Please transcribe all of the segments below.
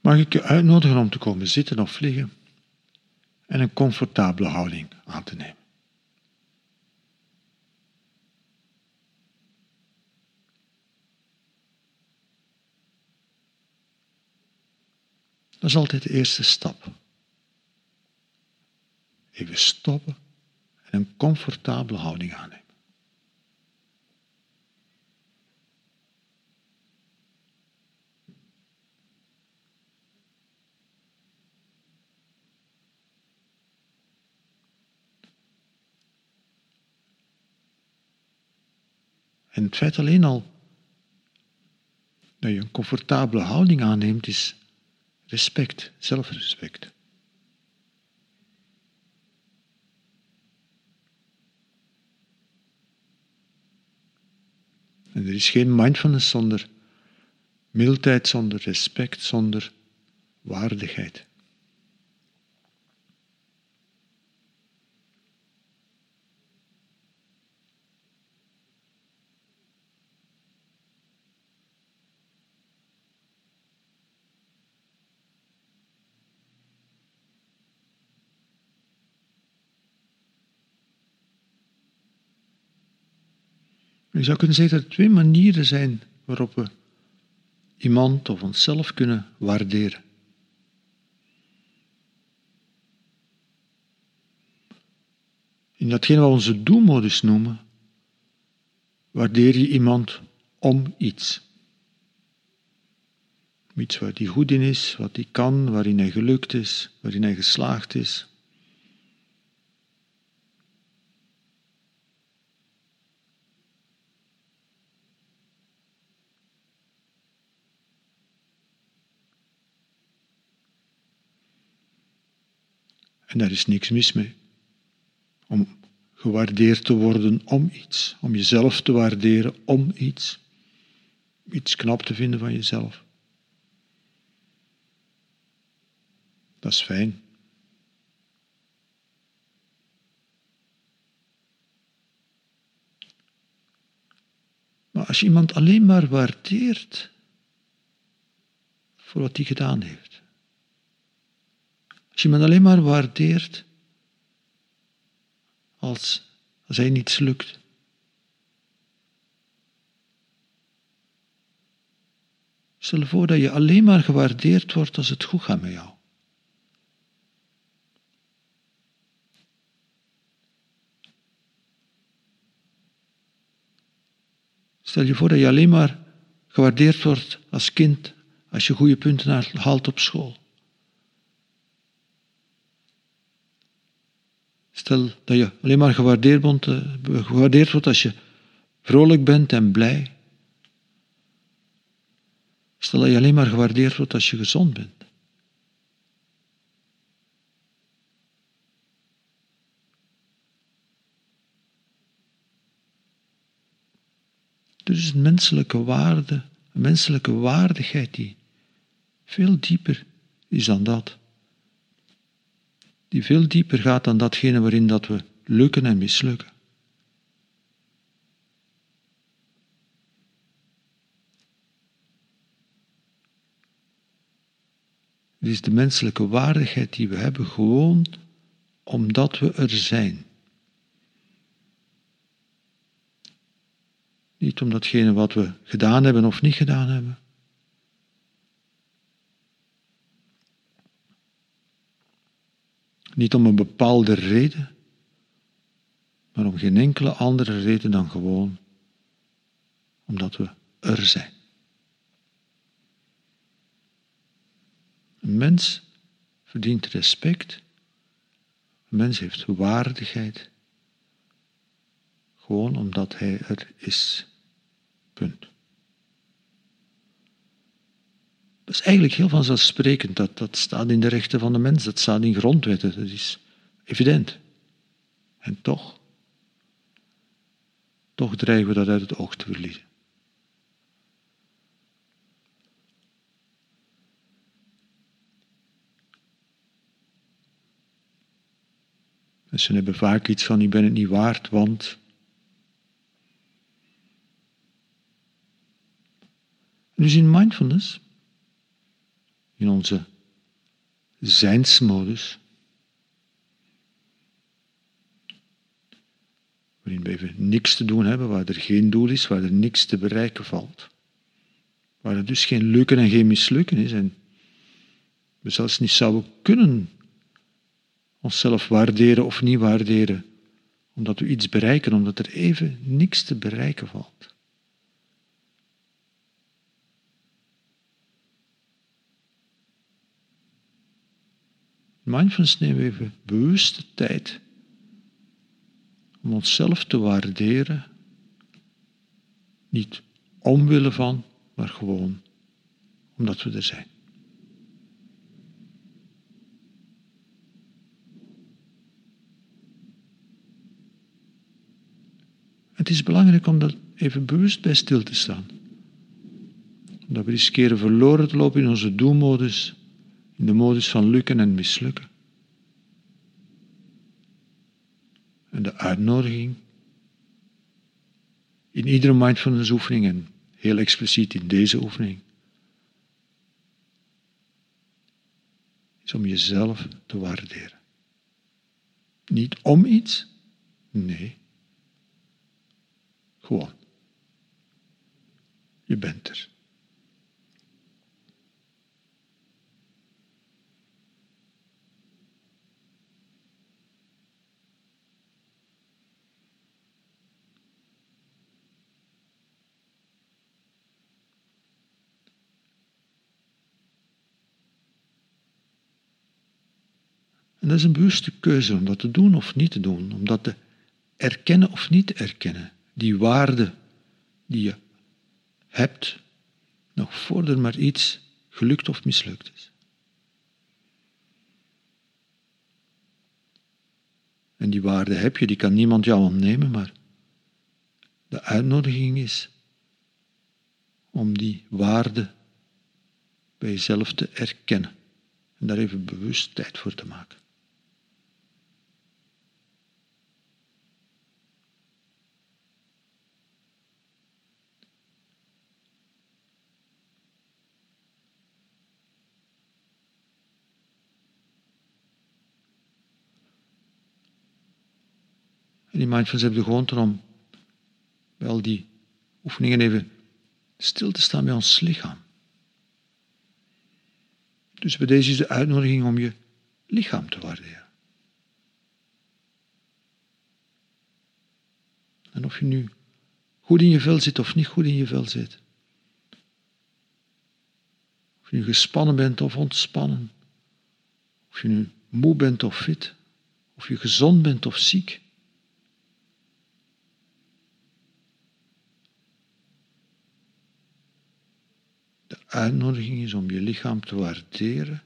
mag ik je uitnodigen om te komen zitten of liggen en een comfortabele houding aan te nemen. Dat is altijd de eerste stap. Even stoppen en een comfortabele houding aannemen. En het feit alleen al dat je een comfortabele houding aanneemt, is respect, zelfrespect. En er is geen mindfulness zonder mildheid, zonder respect, zonder waardigheid. Je zou kunnen zeggen dat er twee manieren zijn waarop we iemand of onszelf kunnen waarderen. In datgene wat we onze doelmodus noemen, waardeer je iemand om iets. Iets waar hij goed in is, wat hij kan, waarin hij gelukt is, waarin hij geslaagd is. En daar is niks mis mee. Om gewaardeerd te worden om iets, om jezelf te waarderen om iets, iets knap te vinden van jezelf. Dat is fijn. Maar als je iemand alleen maar waardeert voor wat hij gedaan heeft, als je iemand alleen maar waardeert als, als hij niets lukt. Stel voor dat je alleen maar gewaardeerd wordt als het goed gaat met jou. Stel je voor dat je alleen maar gewaardeerd wordt als kind als je goede punten haalt op school. Stel dat je alleen maar gewaardeerd, eh, gewaardeerd wordt als je vrolijk bent en blij. Stel dat je alleen maar gewaardeerd wordt als je gezond bent. Er is een menselijke waarde, een menselijke waardigheid die veel dieper is dan dat die veel dieper gaat dan datgene waarin dat we lukken en mislukken. Het is de menselijke waardigheid die we hebben gewoon omdat we er zijn. Niet om datgene wat we gedaan hebben of niet gedaan hebben. Niet om een bepaalde reden, maar om geen enkele andere reden dan gewoon omdat we er zijn. Een mens verdient respect. Een mens heeft waardigheid. Gewoon omdat hij er is. Punt. Dat is eigenlijk heel vanzelfsprekend. Dat, dat staat in de rechten van de mens, dat staat in grondwetten, dat is evident. En toch, toch dreigen we dat uit het oog te verliezen. Mensen hebben vaak iets van, ik ben het niet waard, want... Dus in mindfulness in onze zijnsmodus, waarin we even niks te doen hebben, waar er geen doel is, waar er niks te bereiken valt, waar er dus geen lukken en geen mislukken is en we zelfs niet zouden kunnen onszelf waarderen of niet waarderen, omdat we iets bereiken, omdat er even niks te bereiken valt. Mindfulness nemen even bewuste tijd om onszelf te waarderen, niet omwille van, maar gewoon omdat we er zijn. Het is belangrijk om daar even bewust bij stil te staan. Omdat we riskeren verloren te lopen in onze doelmodus, in de modus van lukken en mislukken. En de uitnodiging in iedere mindfulness oefening en heel expliciet in deze oefening is om jezelf te waarderen. Niet om iets, nee, gewoon. Je bent er. En dat is een bewuste keuze om dat te doen of niet te doen, om dat te erkennen of niet te erkennen die waarde die je hebt, nog voordat maar iets gelukt of mislukt is. En die waarde heb je, die kan niemand jou ontnemen, maar de uitnodiging is om die waarde bij jezelf te erkennen en daar even bewust tijd voor te maken. Mindfulness hebben de gewoonte om bij al die oefeningen even stil te staan bij ons lichaam. Dus bij deze is de uitnodiging om je lichaam te waarderen. En of je nu goed in je vel zit of niet goed in je vel zit. Of je nu gespannen bent of ontspannen. Of je nu moe bent of fit. Of je gezond bent of ziek. Uitnodiging is om je lichaam te waarderen,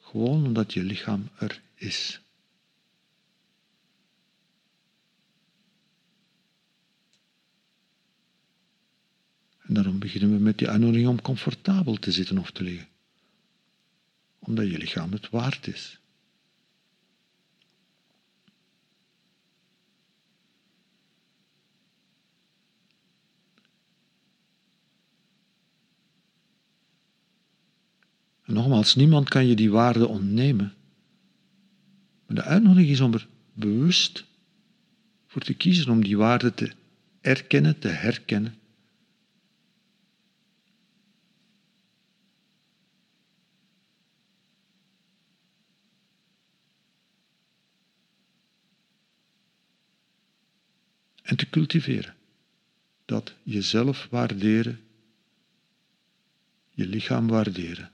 gewoon omdat je lichaam er is. En daarom beginnen we met die uitnodiging om comfortabel te zitten of te liggen. Omdat je lichaam het waard is. En nogmaals, niemand kan je die waarde ontnemen. Maar de uitnodiging is om er bewust voor te kiezen om die waarde te erkennen, te herkennen. En te cultiveren. Dat jezelf waarderen, je lichaam waarderen.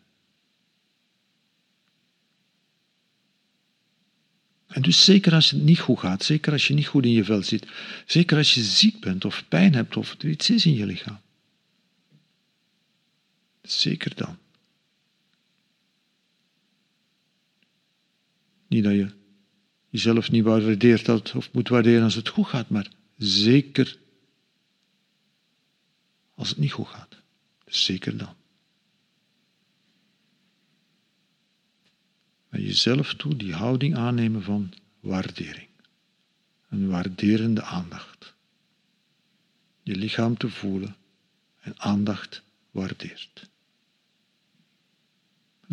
En dus zeker als het niet goed gaat, zeker als je niet goed in je vel zit, zeker als je ziek bent of pijn hebt of er iets is in je lichaam. Zeker dan. Niet dat je jezelf niet waardeert of moet waarderen als het goed gaat, maar zeker als het niet goed gaat. Zeker dan. naar jezelf toe die houding aannemen van waardering. Een waarderende aandacht. Je lichaam te voelen en aandacht waardeert.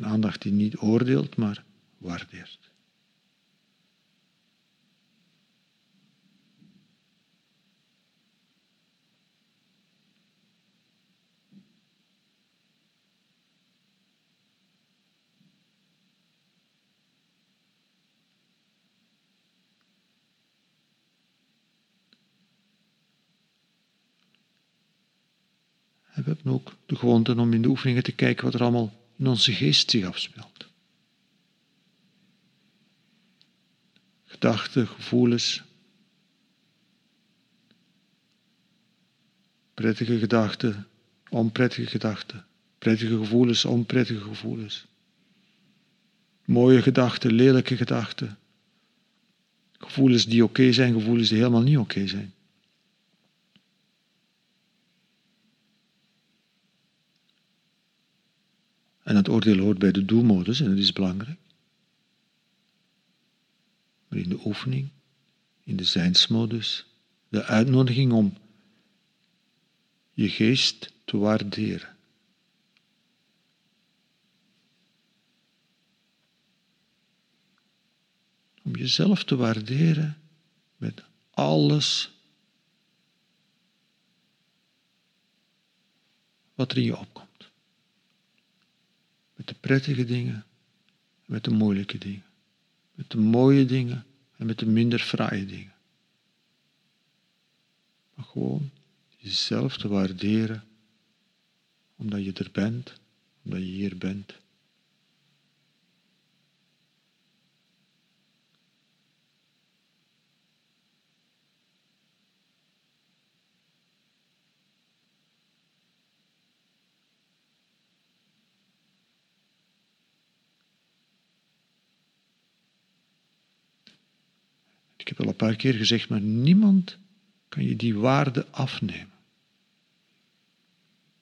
aandacht die niet oordeelt, maar waardeert. We hebben ook de gewoonte om in de oefeningen te kijken wat er allemaal in onze geest zich afspeelt. Gedachten, gevoelens, prettige gedachten, onprettige gedachten, prettige gevoelens, onprettige gevoelens, mooie gedachten, lelijke gedachten, gevoelens die oké zijn, gevoelens die helemaal niet oké zijn. En het oordeel hoort bij de doelmodus en dat is belangrijk. Maar in de oefening, in de zijnsmodus, de uitnodiging om je geest te waarderen. Om jezelf te waarderen met alles wat er in je opkomt. Met de prettige dingen en met de moeilijke dingen. Met de mooie dingen en met de minder fraaie dingen. Maar gewoon jezelf te waarderen omdat je er bent, omdat je hier bent. Al een paar keer gezegd, maar niemand kan je die waarde afnemen.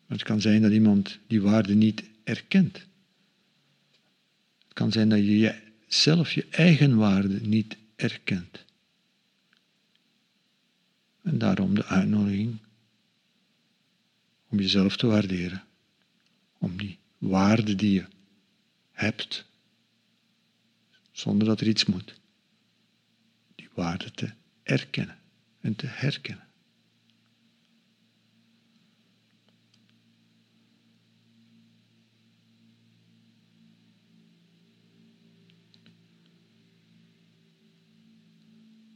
het kan zijn dat iemand die waarde niet erkent. Het kan zijn dat je zelf je eigen waarde niet erkent. En daarom de uitnodiging om jezelf te waarderen. Om die waarde die je hebt, zonder dat er iets moet waarde te erkennen en te herkennen.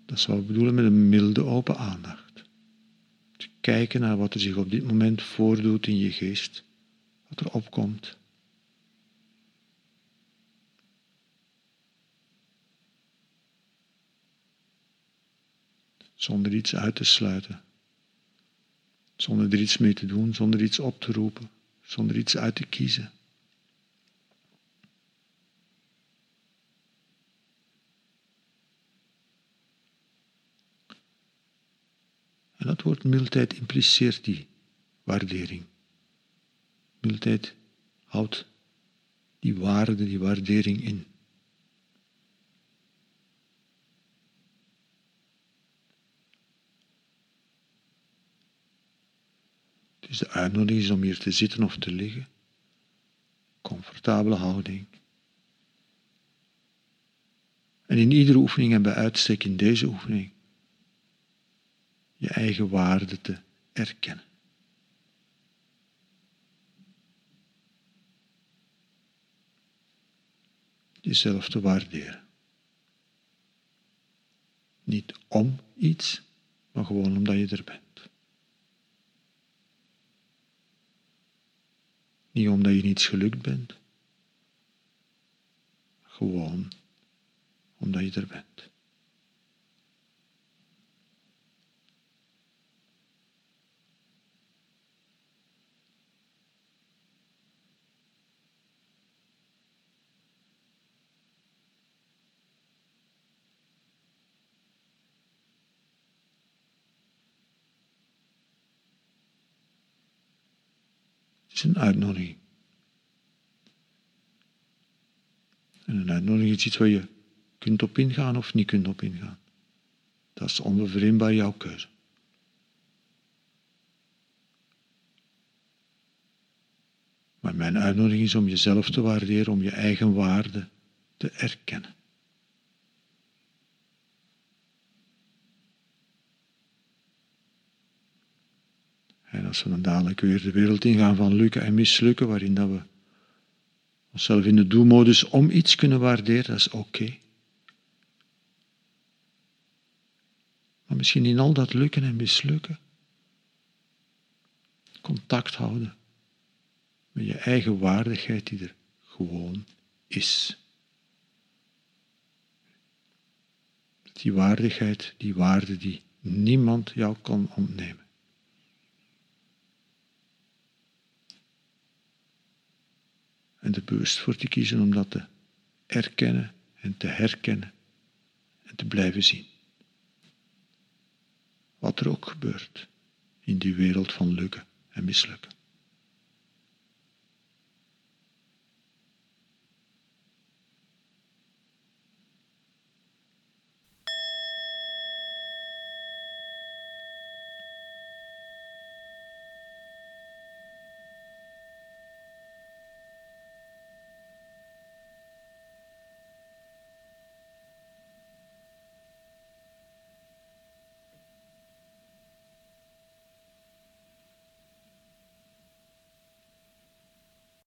Dat is wat we bedoelen met een milde open aandacht. Te kijken naar wat er zich op dit moment voordoet in je geest, wat er opkomt. Zonder iets uit te sluiten, zonder er iets mee te doen, zonder iets op te roepen, zonder iets uit te kiezen. En dat woord mildheid impliceert die waardering. Mildheid houdt die waarde, die waardering in. Dus de uitnodiging is om hier te zitten of te liggen. Comfortabele houding. En in iedere oefening en bij uitstek in deze oefening je eigen waarde te erkennen. Jezelf te waarderen. Niet om iets, maar gewoon omdat je er bent. Niet omdat je niet gelukt bent. Gewoon omdat je er bent. Een uitnodiging. En een uitnodiging is iets waar je kunt op ingaan of niet kunt op ingaan. Dat is onbevreemdbaar jouw keuze. Maar mijn uitnodiging is om jezelf te waarderen, om je eigen waarde te erkennen. Als we dan dadelijk weer de wereld ingaan van lukken en mislukken, waarin dat we onszelf in de doelmodus om iets kunnen waarderen, dat is oké. Maar misschien in al dat lukken en mislukken, contact houden met je eigen waardigheid die er gewoon is. Die waardigheid, die waarde die niemand jou kan ontnemen. En er bewust voor te kiezen om dat te erkennen en te herkennen en te blijven zien. Wat er ook gebeurt in die wereld van lukken en mislukken.